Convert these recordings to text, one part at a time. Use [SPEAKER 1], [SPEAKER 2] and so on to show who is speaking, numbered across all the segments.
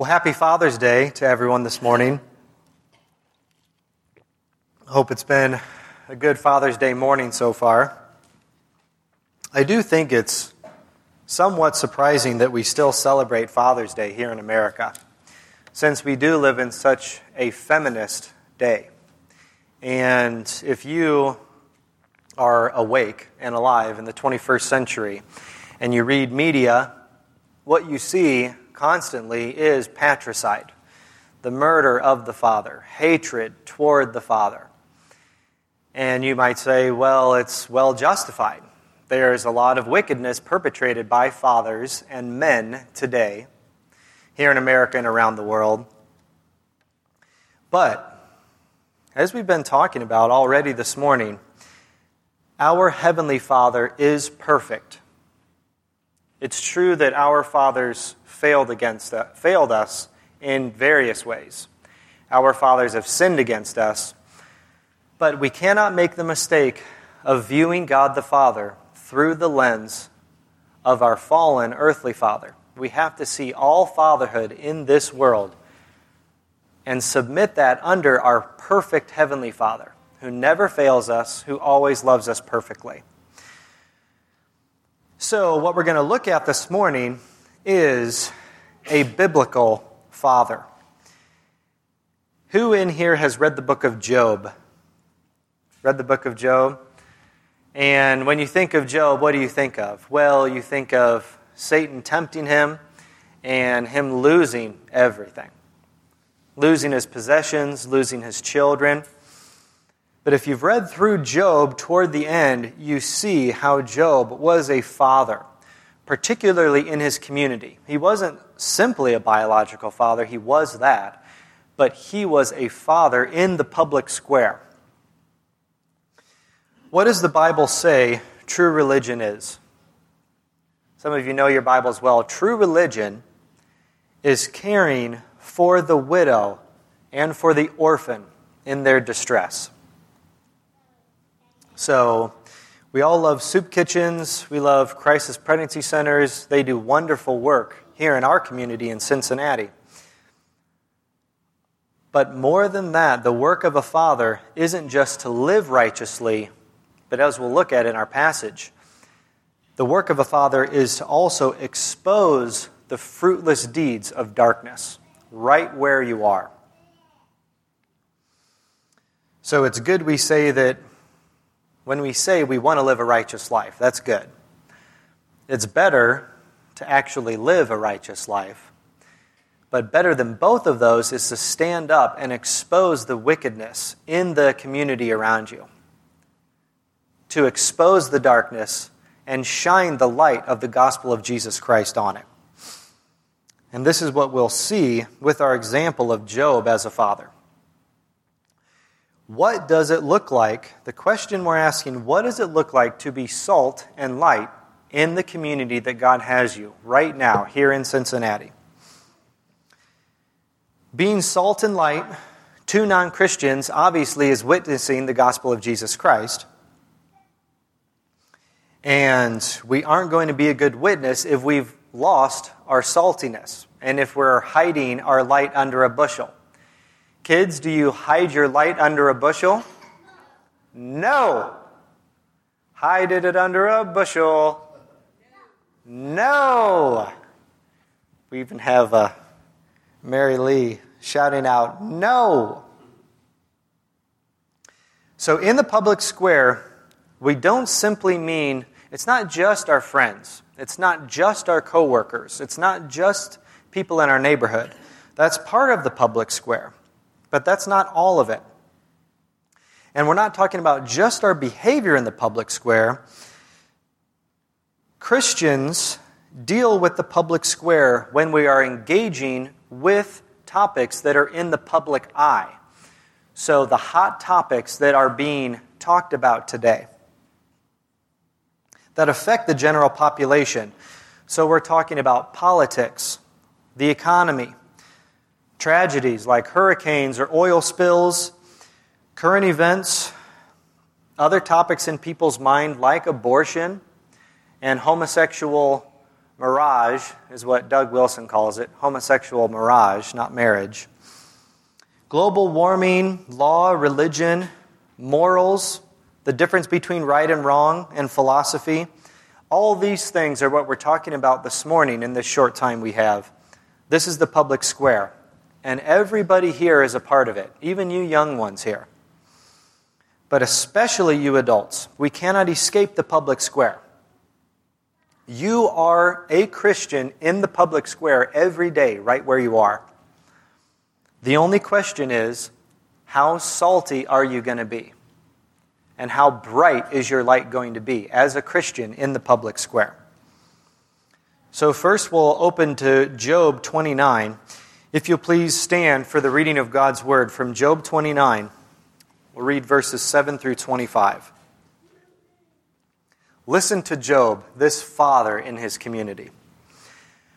[SPEAKER 1] Well, happy Father's Day to everyone this morning. I hope it's been a good Father's Day morning so far. I do think it's somewhat surprising that we still celebrate Father's Day here in America, since we do live in such a feminist day. And if you are awake and alive in the 21st century and you read media, what you see constantly is patricide, the murder of the father, hatred toward the father. And you might say, well, it's well justified. There's a lot of wickedness perpetrated by fathers and men today, here in America and around the world. But, as we've been talking about already this morning, our Heavenly Father is perfect. It's true that our fathers failed, against us, failed us in various ways. Our fathers have sinned against us, but we cannot make the mistake of viewing God the Father through the lens of our fallen earthly father. We have to see all fatherhood in this world and submit that under our perfect Heavenly Father, who never fails us, who always loves us perfectly. So, what we're going to look at this morning is a biblical father. Who in here has read the book of Job? Read the book of Job? And when you think of Job, what do you think of? Well, you think of Satan tempting him and him losing everything losing his possessions, losing his children. But if you've read through Job toward the end, you see how Job was a father particularly in his community. He wasn't simply a biological father, he was that, but he was a father in the public square. What does the Bible say true religion is? Some of you know your Bibles well. True religion is caring for the widow and for the orphan in their distress. So, we all love soup kitchens. We love crisis pregnancy centers. They do wonderful work here in our community in Cincinnati. But more than that, the work of a father isn't just to live righteously, but as we'll look at in our passage, the work of a father is to also expose the fruitless deeds of darkness right where you are. So it's good we say that when we say we want to live a righteous life. That's good. It's better to actually live a righteous life. But better than both of those is to stand up and expose the wickedness in the community around you. To expose the darkness and shine the light of the gospel of Jesus Christ on it. And this is what we'll see with our example of Job as a father. What does it look like? The question we're asking, what does it look like to be salt and light in the community that God has you right now here in Cincinnati? Being salt and light to non Christians obviously is witnessing the gospel of Jesus Christ. And we aren't going to be a good witness if we've lost our saltiness and if we're hiding our light under a bushel. Kids, do you hide your light under a bushel? No. Hide it under a bushel. No. We even have uh, Mary Lee shouting out, No. So in the public square, we don't simply mean, it's not just our friends, it's not just our coworkers, it's not just people in our neighborhood. That's part of the public square. But that's not all of it. And we're not talking about just our behavior in the public square. Christians deal with the public square when we are engaging with topics that are in the public eye. So, the hot topics that are being talked about today that affect the general population. So, we're talking about politics, the economy, tragedies like hurricanes or oil spills, current events, other topics in people's mind like abortion and homosexual mirage is what Doug Wilson calls it homosexual mirage, not marriage. Global warming, law, religion, morals, the difference between right and wrong, and philosophy. All these things are what we're talking about this morning in this short time we have. This is the public square, and everybody here is a part of it, even you young ones here. But especially you adults, we cannot escape the public square. You are a Christian in the public square every day, right where you are. The only question is how salty are you going to be? and how bright is your light going to be as a Christian in the public square? So, first we'll open to Job 29. If you'll please stand for the reading of God's word from Job 29. We'll read verses 7 through 25. Listen to Job, this father in his community.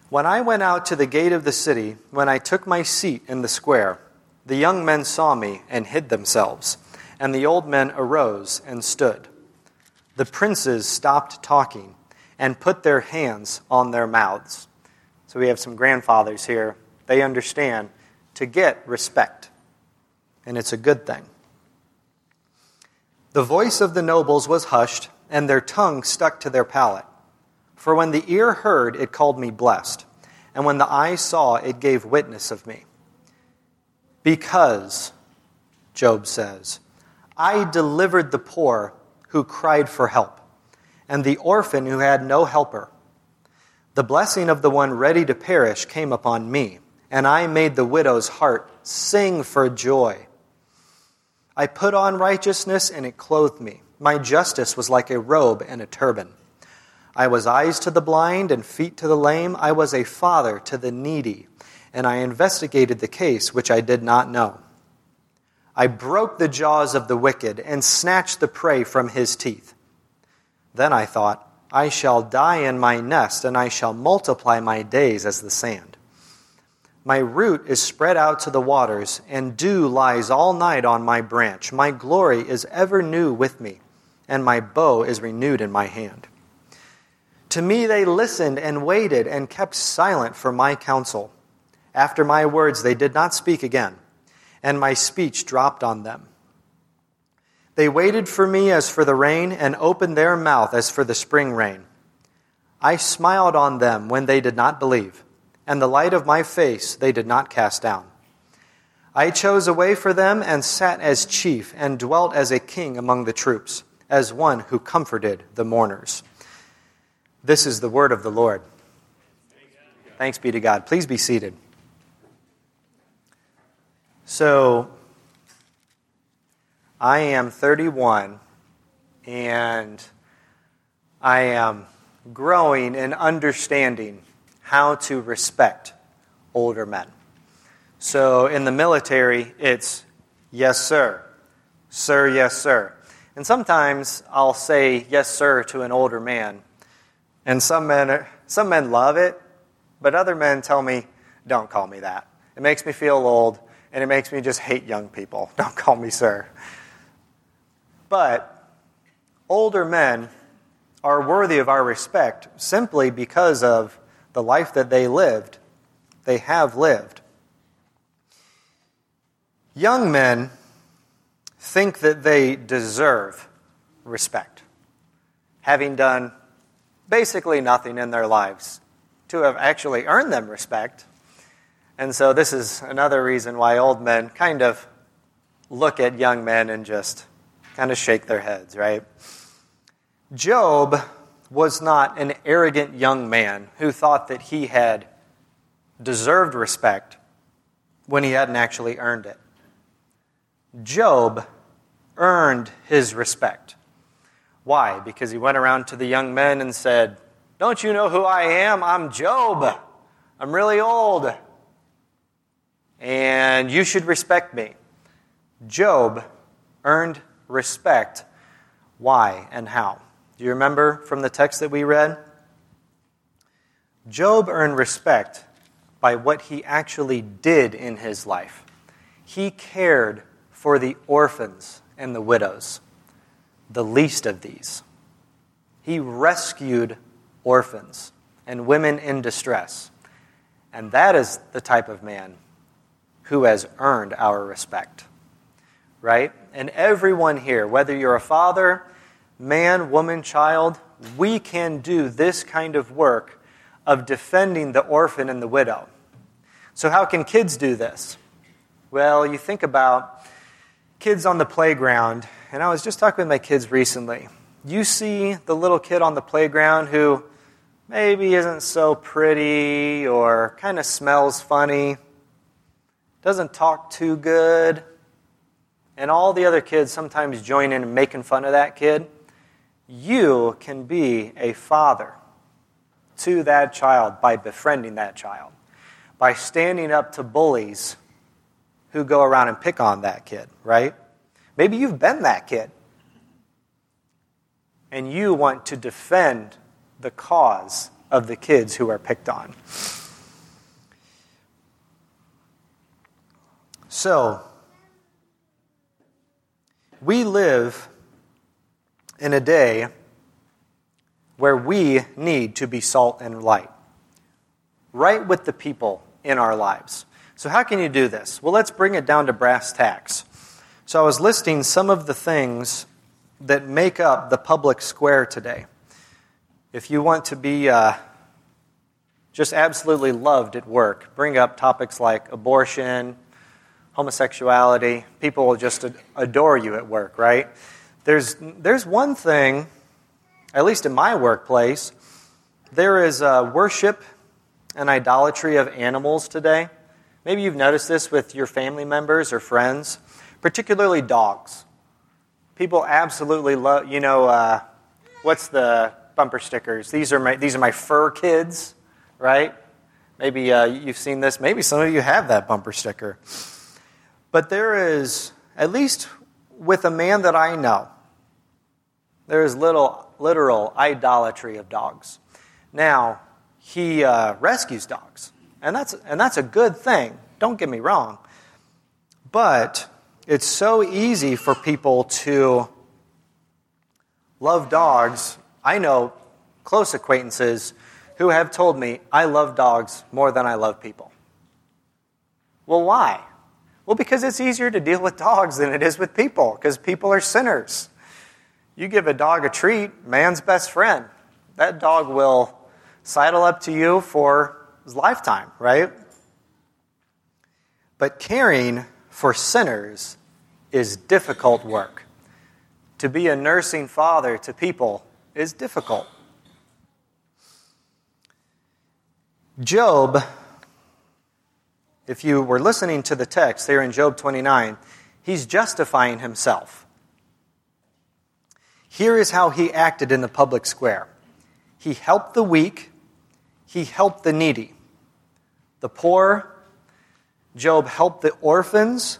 [SPEAKER 1] When I went out to the gate of the city, when I took my seat in the square, the young men saw me and hid themselves and the old men arose and stood. The princes stopped talking and put their hands on their mouths. So we have some grandfathers here. They understand to get respect, and it's a good thing. The voice of the nobles was hushed, and their tongue stuck to their palate. For when the ear heard, it called me blessed, and when the eye saw, it gave witness of me. Because, Job says, I delivered the poor who cried for help, and the orphan who had no helper. The blessing of the one ready to perish came upon me, and I made the widow's heart sing for joy. I put on righteousness, and it clothed me. My justice was like a robe and a turban. I was eyes to the blind and feet to the lame. I was a father to the needy, and I investigated the case which I did not know. I broke the jaws of the wicked and snatched the prey from his teeth. Then I thought, I shall die in my nest, and I shall multiply my days as the sand. My root is spread out to the waters, and dew lies all night on my branch. My glory is ever new with me, and my bow is renewed in my hand. To me they listened and waited and kept silent for my counsel. After my words they did not speak again and my speech dropped on them. They waited for me as for the rain, and opened their mouth as for the spring rain. I smiled on them when they did not believe, and the light of my face they did not cast down. I chose a way for them and sat as chief, and dwelt as a king among the troops, as one who comforted the mourners. This is the word of the Lord. Thanks be to God. Please be seated. So, I am 31 and I am growing and understanding how to respect older men. So, in the military, it's yes, sir, sir, yes, sir. And sometimes I'll say yes, sir, to an older man. And some men, some men love it, but other men tell me, don't call me that. It makes me feel old and it makes me just hate young people. Don't call me sir. But older men are worthy of our respect simply because of the life that they lived, they have lived. Young men think that they deserve respect, having done basically nothing in their lives to have actually earned them respect. And so, this is another reason why old men kind of look at young men and just kind of shake their heads, right? Job was not an arrogant young man who thought that he had deserved respect when he hadn't actually earned it. Job earned his respect. Why? Because he went around to the young men and said, Don't you know who I am? I'm Job. I'm really old and you should respect me. Job earned respect. Why and how? Do you remember from the text that we read? Job earned respect by what he actually did in his life. He cared for the orphans and the widows, the least of these. He rescued orphans. and women in distress. And that is the type of man who has earned our respect. Right? And everyone here, whether you're a father, man, woman, child, we can do this kind of work of defending the orphan and the widow. So, how can kids do this? Well, you think about kids on the playground, and I was just talking with my kids recently. You see the little kid on the playground who maybe isn't so pretty or kind of smells funny, doesn't talk too good, and all the other kids sometimes join in and making fun of that kid. You can be a father to that child by befriending that child, by standing up to bullies who go around and pick on that kid, right? Maybe you've been that kid. And you want to defend the cause of the kids who are picked on. So, we live in a day where we need to be salt and light, right with the people in our lives. So, how can you do this? Well, let's bring it down to brass tacks. So, I was listing some of the things that make up the public square today. If you want to be uh, just absolutely loved at work, bring up topics like abortion, homosexuality. People will just adore you at work, right? There's, there's one thing, at least in my workplace, there is uh, worship and idolatry of animals today. Maybe you've noticed this with your family members or friends, particularly dogs. People absolutely love, you know, uh, what's the bumper stickers. These are my, these are my fur kids, right? Maybe uh, you've seen this. Maybe some of you have that bumper sticker. But there is, at least with a man that I know, there is little, literal idolatry of dogs. Now, he uh, rescues dogs, and that's, and that's a good thing. Don't get me wrong. But it's so easy for people to love dogs I know close acquaintances who have told me, I love dogs more than I love people. Well, why? Well, because it's easier to deal with dogs than it is with people, because people are sinners. You give a dog a treat, man's best friend. That dog will sidle up to you for his lifetime, right? But caring for sinners is difficult work. To be a nursing father to people is difficult. Job, if you were listening to the text there in Job 29, he's justifying himself. Here is how he acted in the public square. He helped the weak, he helped the needy, the poor. Job helped the orphans,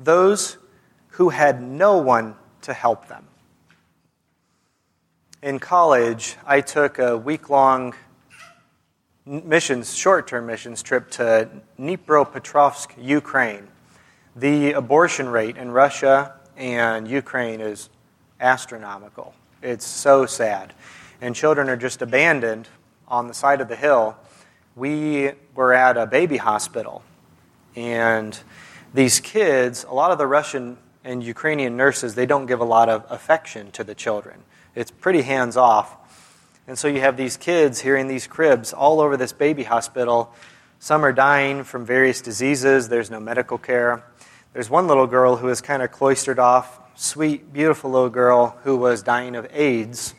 [SPEAKER 1] those who had no one to help them. In college, I took a week long missions, short term missions trip to Dnipropetrovsk, Ukraine. The abortion rate in Russia and Ukraine is astronomical. It's so sad. And children are just abandoned on the side of the hill. We were at a baby hospital, and these kids, a lot of the Russian and Ukrainian nurses, they don't give a lot of affection to the children. It's pretty hands off. And so you have these kids here in these cribs all over this baby hospital. Some are dying from various diseases, there's no medical care. There's one little girl who is kind of cloistered off, sweet, beautiful little girl who was dying of AIDS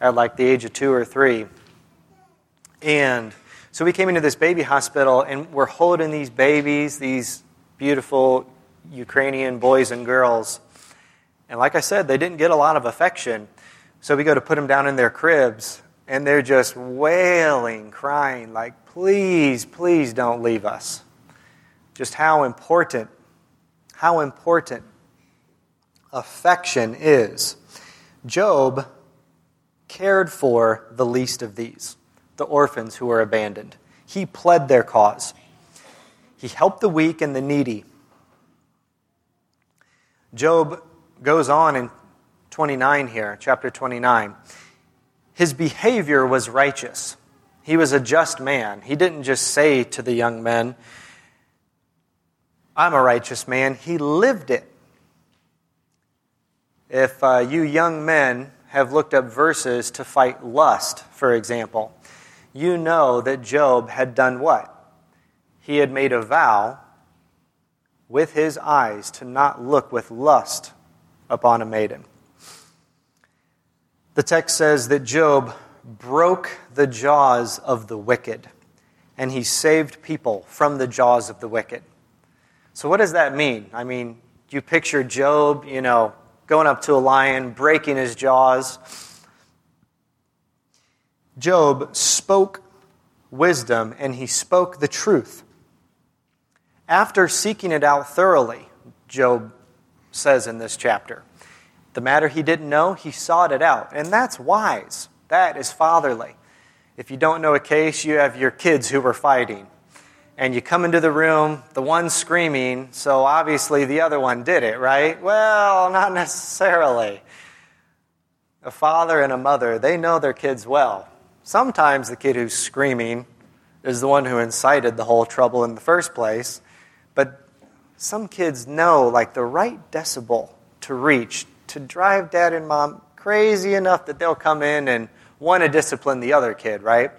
[SPEAKER 1] at like the age of two or three. And so we came into this baby hospital and we're holding these babies, these beautiful Ukrainian boys and girls. And like I said, they didn't get a lot of affection. So we go to put them down in their cribs, and they're just wailing, crying, like, please, please don't leave us. Just how important, how important affection is. Job cared for the least of these, the orphans who were abandoned. He pled their cause. He helped the weak and the needy. Job goes on in 29 here, chapter 29. His behavior was righteous. He was a just man. He didn't just say to the young men, I'm a righteous man. He lived it. If uh, you young men have looked up verses to fight lust, for example, you know that Job had done what? He had made a vow with his eyes to not look with lust upon a maiden. The text says that Job broke the jaws of the wicked, and he saved people from the jaws of the wicked. So, what does that mean? I mean, you picture Job, you know, going up to a lion, breaking his jaws. Job spoke wisdom and he spoke the truth. After seeking it out thoroughly, Job says in this chapter, the matter he didn't know, he sought it out. And that's wise. That is fatherly. If you don't know a case, you have your kids who were fighting. And you come into the room, the one screaming, so obviously the other one did it, right? Well, not necessarily. A father and a mother, they know their kids well. Sometimes the kid who's screaming is the one who incited the whole trouble in the first place. But some kids know, like, the right decibel to reach to drive dad and mom crazy enough that they'll come in and want to discipline the other kid, right?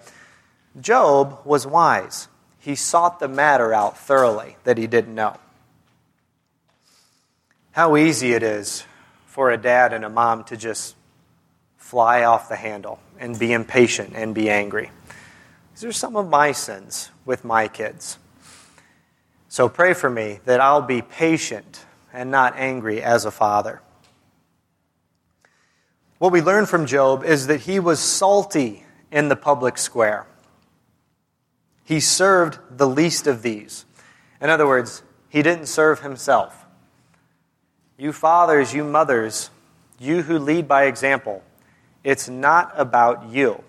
[SPEAKER 1] Job was wise. He sought the matter out thoroughly that he didn't know. How easy it is for a dad and a mom to just fly off the handle and be impatient and be angry. These are some of my sins with my kids. So pray for me that I'll be patient and not angry as a father. What we learn from Job is that he was salty in the public square. He served the least of these. In other words, he didn't serve himself. You fathers, you mothers, you who lead by example, it's not about you.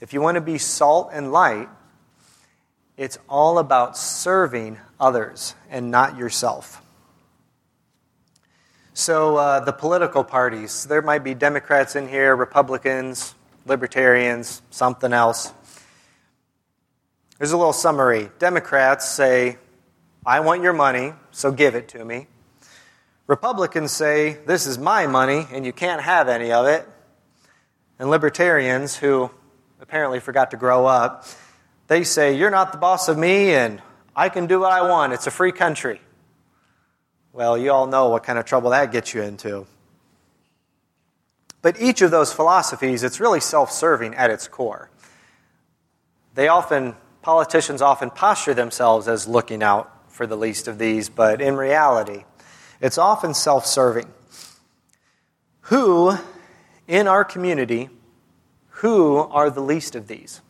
[SPEAKER 1] If you want to be salt and light, it's all about serving others and not yourself. So, uh, the political parties, there might be Democrats in here, Republicans, Libertarians, something else. There's a little summary. Democrats say, I want your money, so give it to me. Republicans say, This is my money, and you can't have any of it. And libertarians, who apparently forgot to grow up, they say, You're not the boss of me, and I can do what I want. It's a free country. Well, you all know what kind of trouble that gets you into. But each of those philosophies, it's really self serving at its core. They often, politicians often posture themselves as looking out for the least of these, but in reality, it's often self serving. Who in our community, who are the least of these?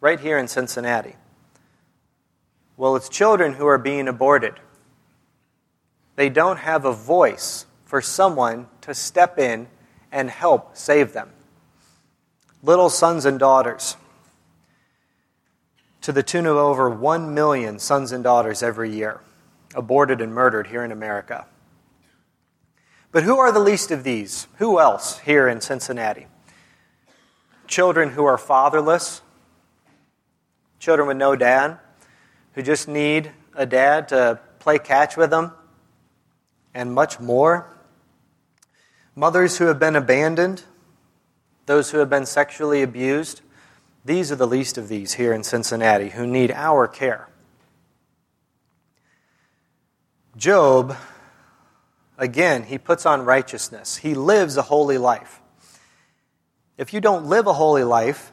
[SPEAKER 1] Right here in Cincinnati. Well, it's children who are being aborted they don't have a voice for someone to step in and help save them. Little sons and daughters, to the tune of over 1 million sons and daughters every year, aborted and murdered here in America. But who are the least of these? Who else here in Cincinnati? Children who are fatherless, children with no dad, who just need a dad to play catch with them and much more. Mothers who have been abandoned, those who have been sexually abused, these are the least of these here in Cincinnati who need our care. Job, again, he puts on righteousness. He lives a holy life. If you don't live a holy life,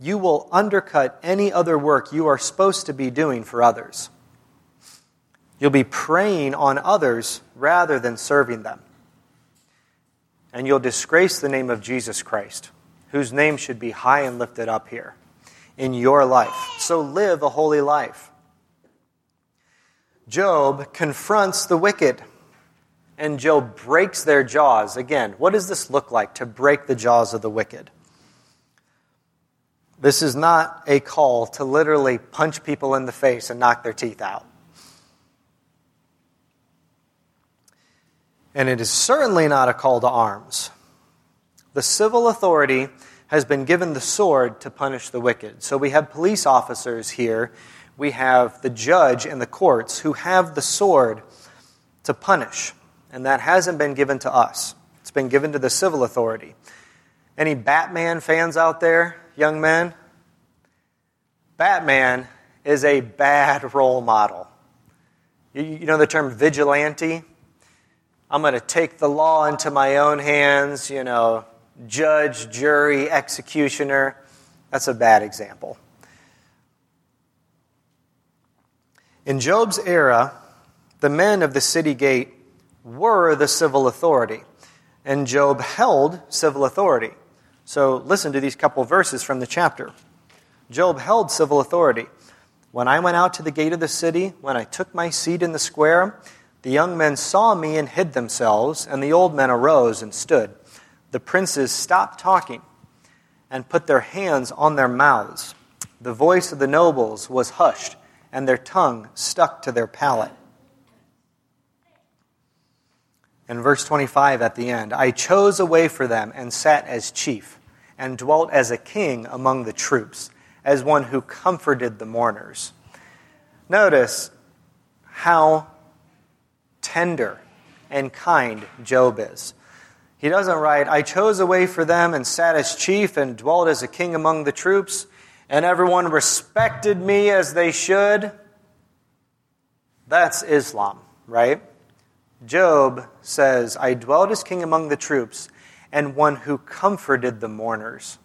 [SPEAKER 1] you will undercut any other work you are supposed to be doing for others. You'll be preying on others rather than serving them. And you'll disgrace the name of Jesus Christ, whose name should be high and lifted up here in your life. So live a holy life. Job confronts the wicked, and Job breaks their jaws. Again, what does this look like to break the jaws of the wicked? This is not a call to literally punch people in the face and knock their teeth out. And it is certainly not a call to arms. The civil authority has been given the sword to punish the wicked. So we have police officers here, we have the judge and the courts who have the sword to punish, and that hasn't been given to us. It's been given to the civil authority. Any Batman fans out there, young men? Batman is a bad role model. You, know the term vigilante? I'm going to take the law into my own hands, you know, judge, jury, executioner. That's a bad example. In Job's era, the men of the city gate were the civil authority, and Job held civil authority. So listen to these couple verses from the chapter. Job held civil authority. When I went out to the gate of the city, when I took my seat in the square, the young men saw me and hid themselves, and the old men arose and stood. The princes stopped talking and put their hands on their mouths. The voice of the nobles was hushed, and their tongue stuck to their palate. And verse 25 at the end I chose a way for them and sat as chief, and dwelt as a king among the troops, as one who comforted the mourners. Notice how tender and kind Job is. He doesn't write, I chose a way for them and sat as chief and dwelt as a king among the troops, and everyone respected me as they should. That's Islam, right? Job says, I dwelt as king among the troops, and one who comforted the mourners.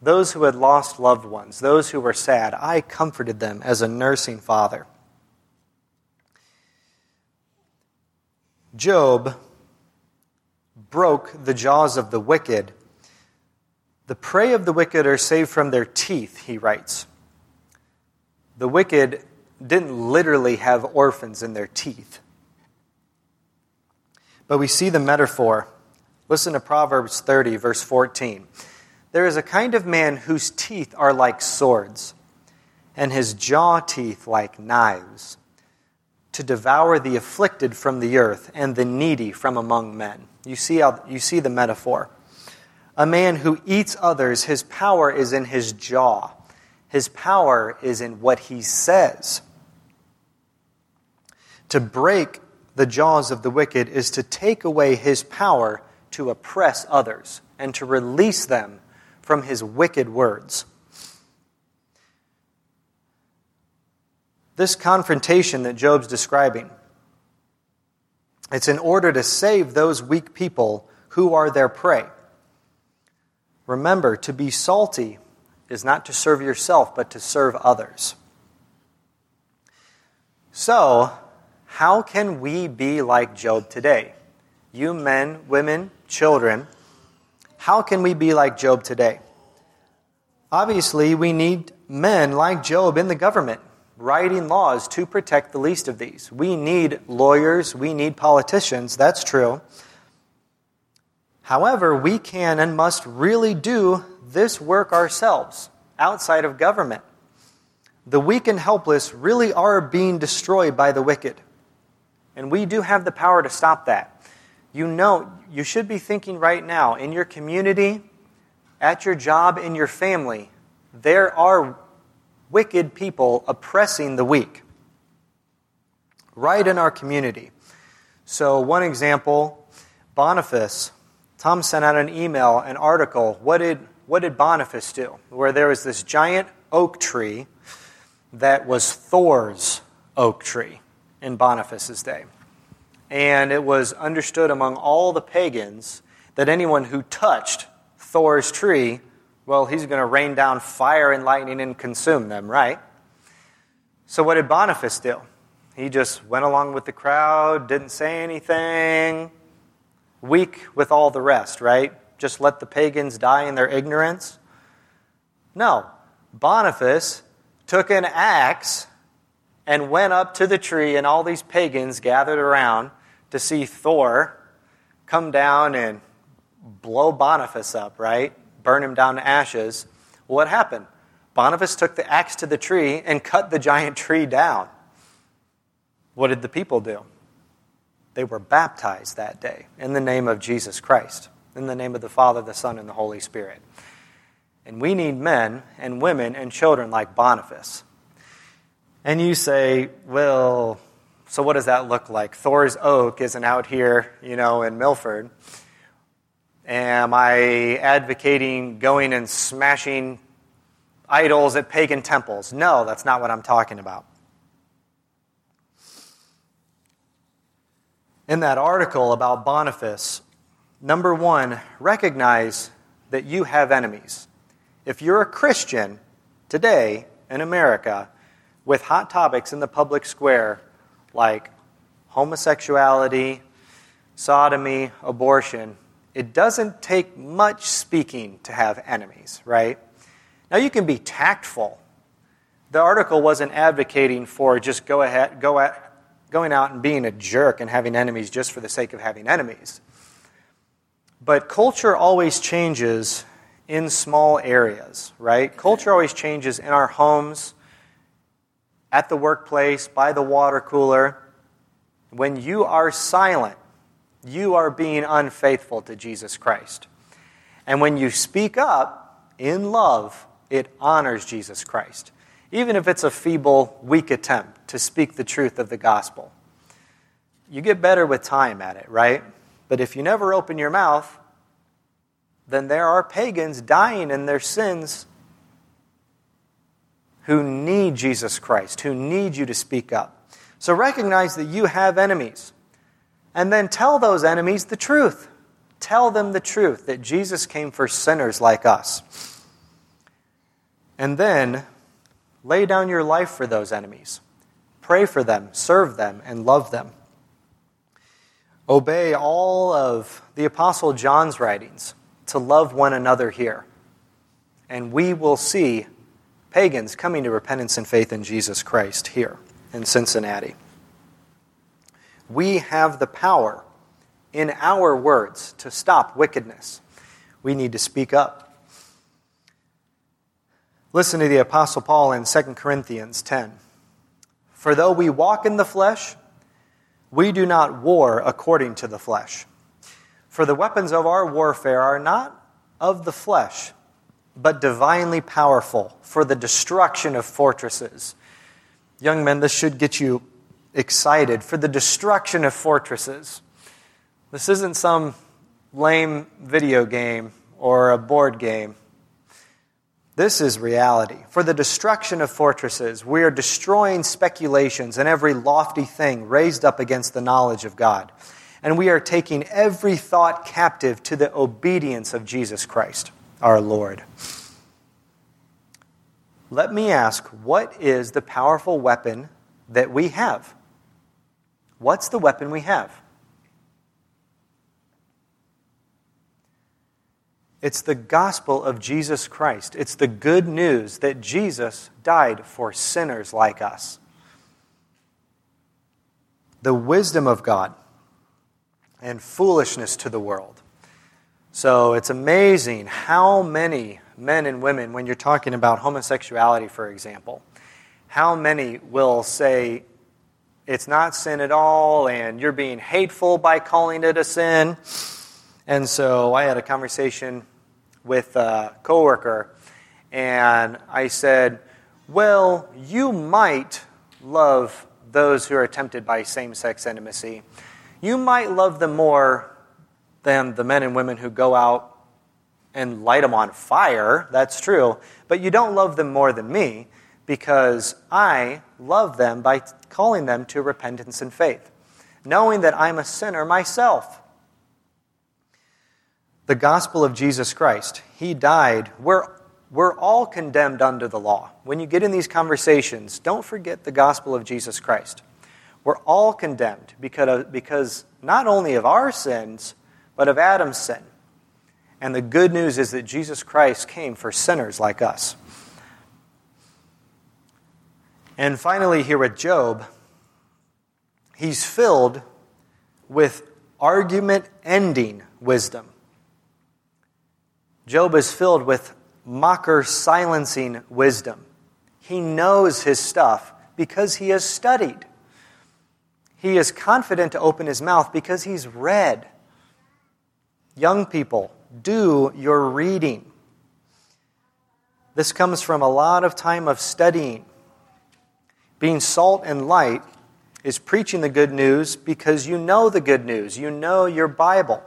[SPEAKER 1] Those who had lost loved ones, those who were sad, I comforted them as a nursing father. Job broke the jaws of the wicked. The prey of the wicked are saved from their teeth, he writes. The wicked didn't literally have orphans in their teeth. But we see the metaphor. Listen to Proverbs 30, verse 14. There is a kind of man whose teeth are like swords, and his jaw teeth like knives, to devour the afflicted from the earth and the needy from among men. You see, how, you see the metaphor. A man who eats others, his power is in his jaw. His power is in what he says. To break the jaws of the wicked is to take away his power to oppress others and to release them from his wicked words. This confrontation that Job's describing, it's in order to save those weak people who are their prey. Remember, to be salty is not to serve yourself, but to serve others. So, how can we be like Job today? You men, women, children, how can we be like Job today? Obviously, we need men like Job in the government writing laws to protect the least of these. We need lawyers, we need politicians, that's true. However, we can and must really do this work ourselves outside of government. The weak and helpless really are being destroyed by the wicked. And we do have the power to stop that. You know, you should be thinking right now in your community, at your job, in your family, there are wicked people oppressing the weak. Right in our community. So, one example Boniface, Tom sent out an email, an article. What did, what did Boniface do? Where there was this giant oak tree that was Thor's oak tree in Boniface's day. And it was understood among all the pagans that anyone who touched Thor's tree, well, he's going to rain down fire and lightning and consume them, right? So, what did Boniface do? He just went along with the crowd, didn't say anything, weak with all the rest, right? Just let the pagans die in their ignorance? No. Boniface took an axe and went up to the tree, and all these pagans gathered around to see Thor come down and blow Boniface up, right? Burn him down to ashes. What happened? Boniface took the axe to the tree and cut the giant tree down. What did the people do? They were baptized that day in the name of Jesus Christ, in the name of the Father, the Son, and the Holy Spirit. And we need men and women and children like Boniface. And you say, well, so what does that look like? Thor's Oak isn't out here, you know, in Milford. Am I advocating going and smashing idols at pagan temples? No, that's not what I'm talking about. In that article about Boniface, number one, recognize that you have enemies. If you're a Christian today in America with hot topics in the public square like homosexuality, sodomy, abortion, it doesn't take much speaking to have enemies, right? Now you can be tactful. The article wasn't advocating for just go ahead, go at, going out and being a jerk and having enemies just for the sake of having enemies. But culture always changes in small areas, right? Culture always changes in our homes, at the workplace, by the water cooler. When you are silent, you are being unfaithful to Jesus Christ. And when you speak up in love, it honors Jesus Christ, even if it's a feeble, weak attempt to speak the truth of the gospel. You get better with time at it, right? But if you never open your mouth, then there are pagans dying in their sins who need Jesus Christ, who need you to speak up. So recognize that you have enemies. And then tell those enemies the truth. Tell them the truth that Jesus came for sinners like us. And then lay down your life for those enemies. Pray for them, serve them, and love them. Obey all of the Apostle John's writings to love one another here. And we will see pagans coming to repentance and faith in Jesus Christ here in Cincinnati. We have the power in our words to stop wickedness. We need to speak up. Listen to the Apostle Paul in 2 Corinthians 10. For though we walk in the flesh, we do not war according to the flesh. For the weapons of our warfare are not of the flesh, but divinely powerful for the destruction of fortresses. Young men, this should get you excited for the destruction of fortresses. This isn't some lame video game or a board game. This is reality. For the destruction of fortresses, we are destroying speculations and every lofty thing raised up against the knowledge of God. And we are taking every thought captive to the obedience of Jesus Christ, our Lord. Let me ask what is the powerful weapon that we have? What's the weapon we have? It's the gospel of Jesus Christ. It's the good news that Jesus died for sinners like us. The wisdom of God and foolishness to the world. So it's amazing how many men and women, when you're talking about homosexuality, for example, how many will say it's not sin at all and you're being hateful by calling it a sin? And so I had a conversation with a coworker, and I said, Well, you might love those who are tempted by same sex intimacy. You might love them more than the men and women who go out and light them on fire. That's true. But you don't love them more than me because I love them by calling them to repentance and faith, knowing that I'm a sinner myself the gospel of Jesus Christ. He died. We're, we're all condemned under the law. When you get in these conversations, don't forget the gospel of Jesus Christ. We're all condemned because, of, because not only of our sins, but of Adam's sin. And the good news is that Jesus Christ came for sinners like us. And finally, here with Job, he's filled with argument ending wisdom. Job is filled with mocker silencing wisdom. He knows his stuff because he has studied. He is confident to open his mouth because he's read. Young people, do your reading. This comes from a lot of time of studying. Being salt and light is preaching the good news because you know the good news. You know your Bible.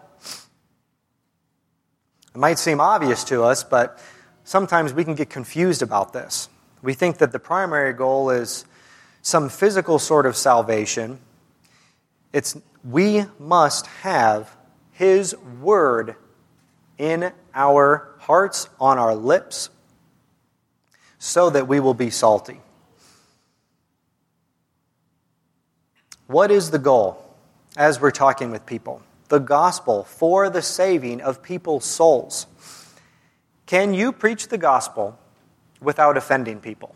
[SPEAKER 1] It might seem obvious to us, but sometimes we can get confused about this. We think that the primary goal is some physical sort of salvation. It's we must have his word in our hearts, on our lips, so that we will be salty. What is the goal as we're talking with people? The gospel for the saving of people's souls. Can you preach the gospel without offending people?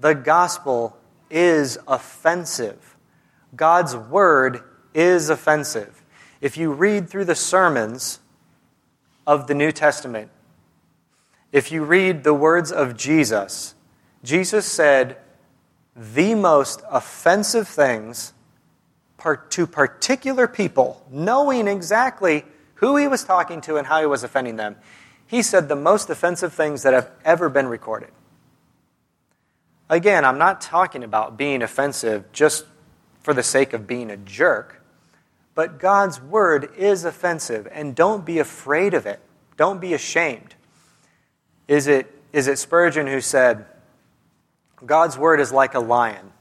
[SPEAKER 1] The gospel is offensive. God's word is offensive. If you read through the sermons of the New Testament, if you read the words of Jesus, Jesus said, the most offensive things to particular people, knowing exactly who he was talking to and how he was offending them. He said the most offensive things that have ever been recorded. Again, I'm not talking about being offensive just for the sake of being a jerk, but God's word is offensive, and don't be afraid of it. Don't be ashamed. Is it, is it Spurgeon who said, God's word is like a lion.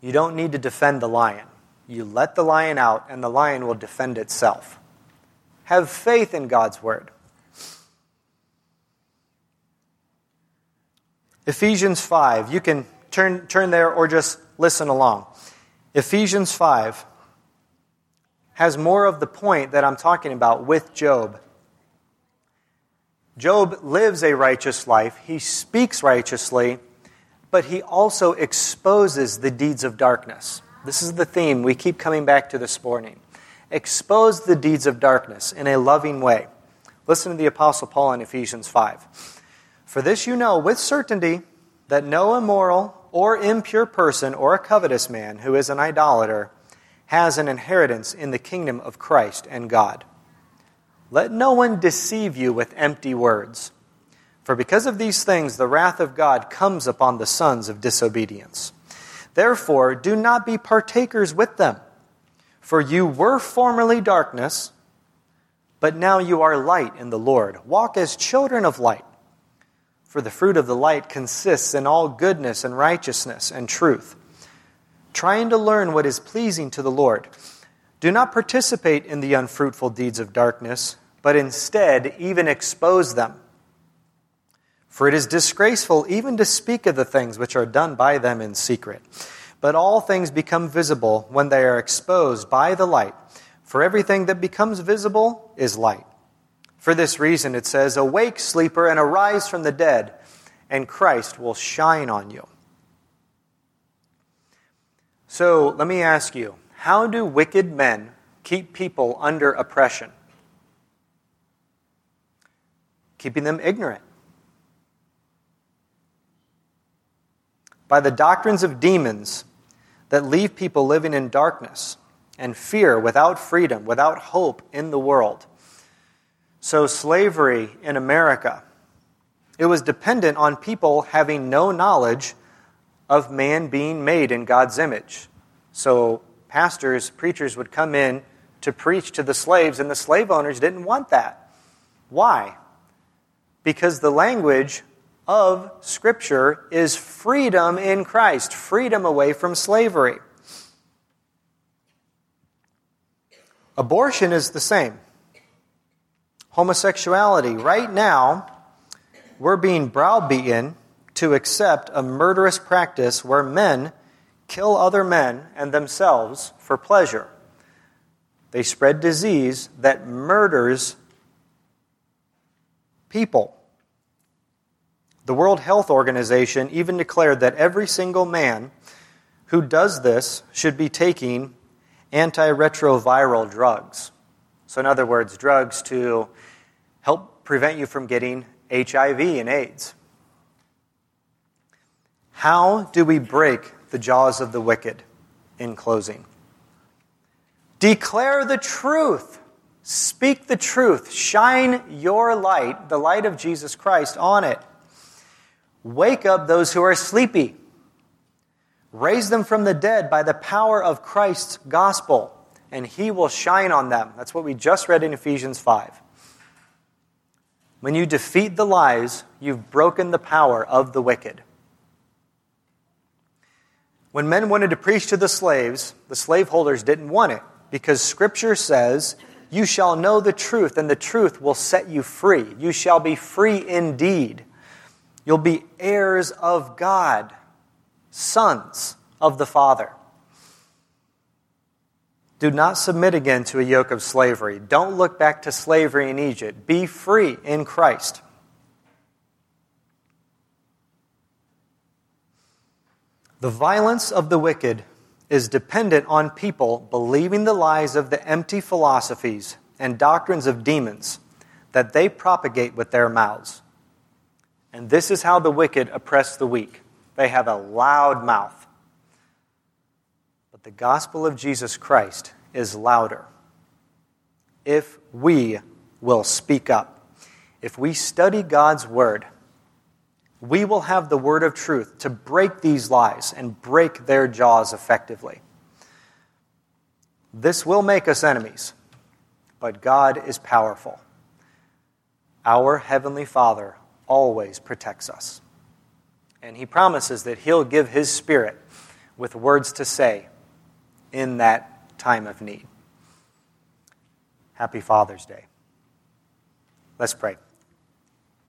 [SPEAKER 1] You don't need to defend the lion. You let the lion out, and the lion will defend itself. Have faith in God's word. Ephesians 5. You can turn, turn there or just listen along. Ephesians 5 has more of the point that I'm talking about with Job. Job lives a righteous life, he speaks righteously, but he also exposes the deeds of darkness. This is the theme we keep coming back to this morning. Expose the deeds of darkness in a loving way. Listen to the Apostle Paul in Ephesians 5. For this you know with certainty that no immoral or impure person or a covetous man who is an idolater has an inheritance in the kingdom of Christ and God. Let no one deceive you with empty words. For because of these things, the wrath of God comes upon the sons of disobedience. Therefore, do not be partakers with them. For you were formerly darkness, but now you are light in the Lord. Walk as children of light. For the fruit of the light consists in all goodness and righteousness and truth, trying to learn what is pleasing to the Lord. Do not participate in the unfruitful deeds of darkness, but instead even expose them. For it is disgraceful even to speak of the things which are done by them in secret. But all things become visible when they are exposed by the light. For everything that becomes visible is light. For this reason it says, Awake, sleeper, and arise from the dead, and Christ will shine on you. So let me ask you how do wicked men keep people under oppression? Keeping them ignorant. By the doctrines of demons that leave people living in darkness and fear without freedom, without hope in the world. So, slavery in America, it was dependent on people having no knowledge of man being made in God's image. So, pastors, preachers would come in to preach to the slaves, and the slave owners didn't want that. Why? Because the language of Scripture is freedom in Christ, freedom away from slavery. Abortion is the same. Homosexuality, right now, we're being browbeaten to accept a murderous practice where men kill other men and themselves for pleasure. They spread disease that murders people. The World Health Organization even declared that every single man who does this should be taking antiretroviral drugs. So, in other words, drugs to help prevent you from getting HIV and AIDS. How do we break the jaws of the wicked? In closing, declare the truth. Speak the truth. Shine your light, the light of Jesus Christ, on it. Wake up those who are sleepy. Raise them from the dead by the power of Christ's gospel, and he will shine on them. That's what we just read in Ephesians 5. When you defeat the lies, you've broken the power of the wicked. When men wanted to preach to the slaves, the slaveholders didn't want it because Scripture says you shall know the truth, and the truth will set you free. You shall be free indeed. You'll be heirs of God, sons of the Father. Do not submit again to a yoke of slavery. Don't look back to slavery in Egypt. Be free in Christ. The violence of the wicked is dependent on people believing the lies of the empty philosophies and doctrines of demons that they propagate with their mouths. And this is how the wicked oppress the weak. They have a loud mouth. But the gospel of Jesus Christ is louder. If we will speak up, if we study God's word, we will have the word of truth to break these lies and break their jaws effectively. This will make us enemies, but God is powerful. Our Heavenly Father always protects us. And He promises that He'll give His Spirit with words to say in that time of need. Happy Father's Day. Let's pray.